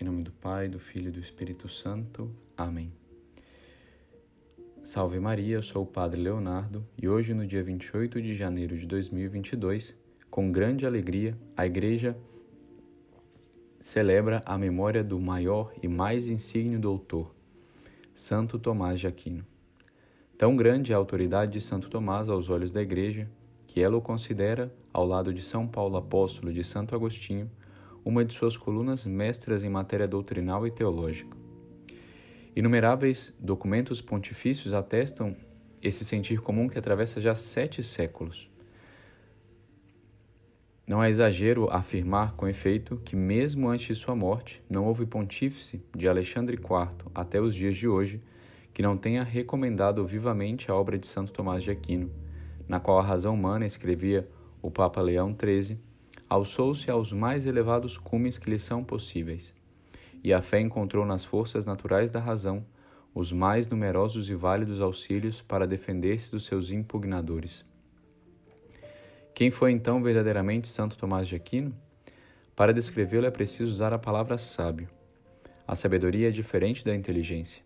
Em nome do Pai, do Filho e do Espírito Santo. Amém. Salve Maria, eu sou o Padre Leonardo e hoje, no dia 28 de janeiro de 2022, com grande alegria, a Igreja celebra a memória do maior e mais insígnio doutor, Santo Tomás de Aquino. Tão grande é a autoridade de Santo Tomás aos olhos da Igreja que ela o considera, ao lado de São Paulo Apóstolo e de Santo Agostinho, uma de suas colunas mestras em matéria doutrinal e teológica. Inumeráveis documentos pontifícios atestam esse sentir comum que atravessa já sete séculos. Não é exagero afirmar, com efeito, que mesmo antes de sua morte, não houve pontífice, de Alexandre IV até os dias de hoje, que não tenha recomendado vivamente a obra de Santo Tomás de Aquino, na qual a razão humana, escrevia o Papa Leão XIII, alçou-se aos mais elevados cumes que lhe são possíveis, e a fé encontrou nas forças naturais da razão os mais numerosos e válidos auxílios para defender-se dos seus impugnadores. Quem foi então verdadeiramente Santo Tomás de Aquino? Para descrevê-lo é preciso usar a palavra sábio. A sabedoria é diferente da inteligência.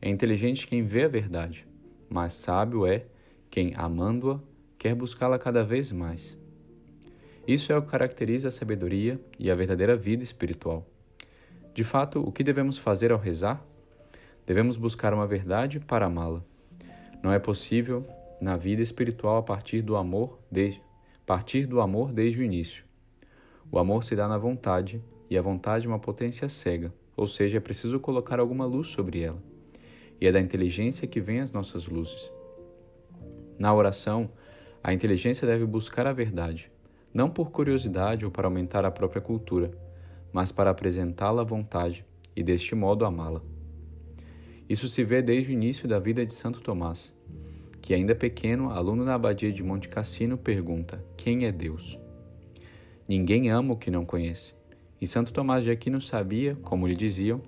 É inteligente quem vê a verdade, mas sábio é quem, amando-a, quer buscá-la cada vez mais. Isso é o que caracteriza a sabedoria e a verdadeira vida espiritual. De fato, o que devemos fazer ao rezar? Devemos buscar uma verdade para amá-la. Não é possível na vida espiritual a partir do amor desde partir do amor desde o início. O amor se dá na vontade, e a vontade é uma potência cega, ou seja, é preciso colocar alguma luz sobre ela. E é da inteligência que vem as nossas luzes. Na oração, a inteligência deve buscar a verdade, não por curiosidade ou para aumentar a própria cultura, mas para apresentá-la à vontade e deste modo amá-la. Isso se vê desde o início da vida de Santo Tomás, que ainda pequeno, aluno na abadia de Monte Cassino, pergunta: Quem é Deus? Ninguém ama o que não conhece. E Santo Tomás de Aquino sabia, como lhe diziam,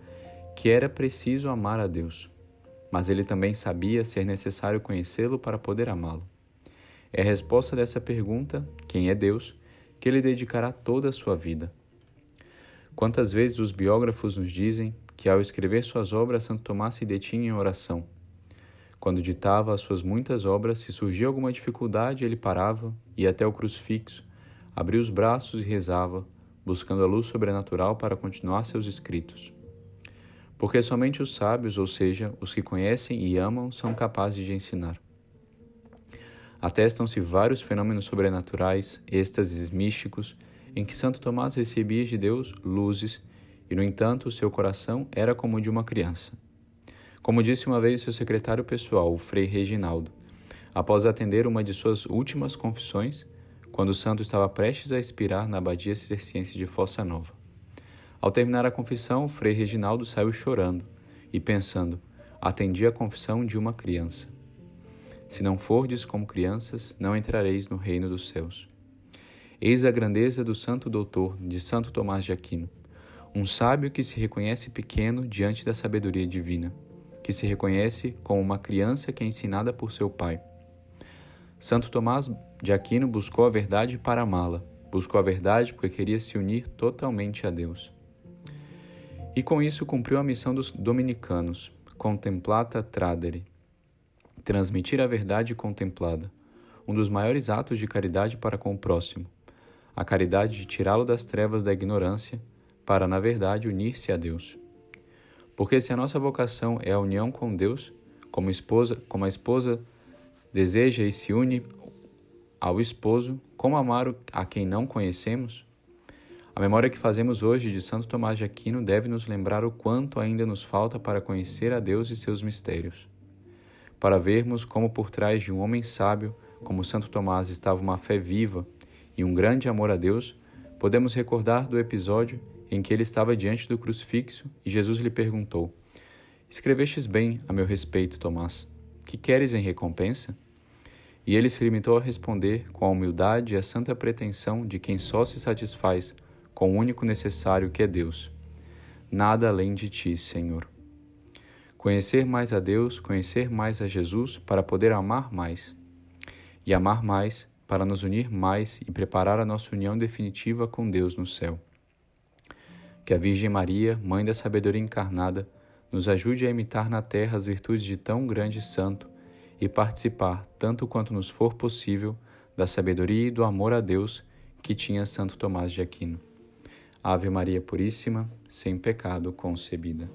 que era preciso amar a Deus mas ele também sabia ser necessário conhecê-lo para poder amá-lo. É a resposta dessa pergunta, quem é Deus, que ele dedicará toda a sua vida. Quantas vezes os biógrafos nos dizem que ao escrever suas obras Santo Tomás se detinha em oração. Quando ditava as suas muitas obras, se surgia alguma dificuldade, ele parava, ia até o crucifixo, abria os braços e rezava, buscando a luz sobrenatural para continuar seus escritos porque somente os sábios, ou seja, os que conhecem e amam, são capazes de ensinar. Atestam-se vários fenômenos sobrenaturais, êxtases místicos, em que Santo Tomás recebia de Deus luzes, e no entanto seu coração era como o de uma criança. Como disse uma vez seu secretário pessoal, o Frei Reginaldo, após atender uma de suas últimas confissões, quando o santo estava prestes a expirar na abadia cisterciense de Fossa Nova. Ao terminar a confissão, o Frei Reginaldo saiu chorando e pensando: atendi a confissão de uma criança. Se não fordes como crianças, não entrareis no reino dos céus. Eis a grandeza do santo doutor, de Santo Tomás de Aquino, um sábio que se reconhece pequeno diante da sabedoria divina, que se reconhece como uma criança que é ensinada por seu pai. Santo Tomás de Aquino buscou a verdade para amá-la, buscou a verdade porque queria se unir totalmente a Deus. E com isso cumpriu a missão dos dominicanos, contemplata tradere, transmitir a verdade contemplada, um dos maiores atos de caridade para com o próximo, a caridade de tirá-lo das trevas da ignorância, para, na verdade, unir-se a Deus. Porque se a nossa vocação é a união com Deus, como, esposa, como a esposa deseja e se une ao esposo, como amar a quem não conhecemos? A memória que fazemos hoje de Santo Tomás de Aquino deve nos lembrar o quanto ainda nos falta para conhecer a Deus e seus mistérios. Para vermos como por trás de um homem sábio, como Santo Tomás, estava uma fé viva e um grande amor a Deus, podemos recordar do episódio em que ele estava diante do crucifixo e Jesus lhe perguntou: Escrevestes bem a meu respeito, Tomás. Que queres em recompensa? E ele se limitou a responder com a humildade e a santa pretensão de quem só se satisfaz com o único necessário que é Deus. Nada além de ti, Senhor. Conhecer mais a Deus, conhecer mais a Jesus para poder amar mais. E amar mais para nos unir mais e preparar a nossa união definitiva com Deus no céu. Que a Virgem Maria, Mãe da Sabedoria encarnada, nos ajude a imitar na terra as virtudes de tão grande santo e participar, tanto quanto nos for possível, da sabedoria e do amor a Deus que tinha Santo Tomás de Aquino. Ave Maria Puríssima, sem pecado concebida.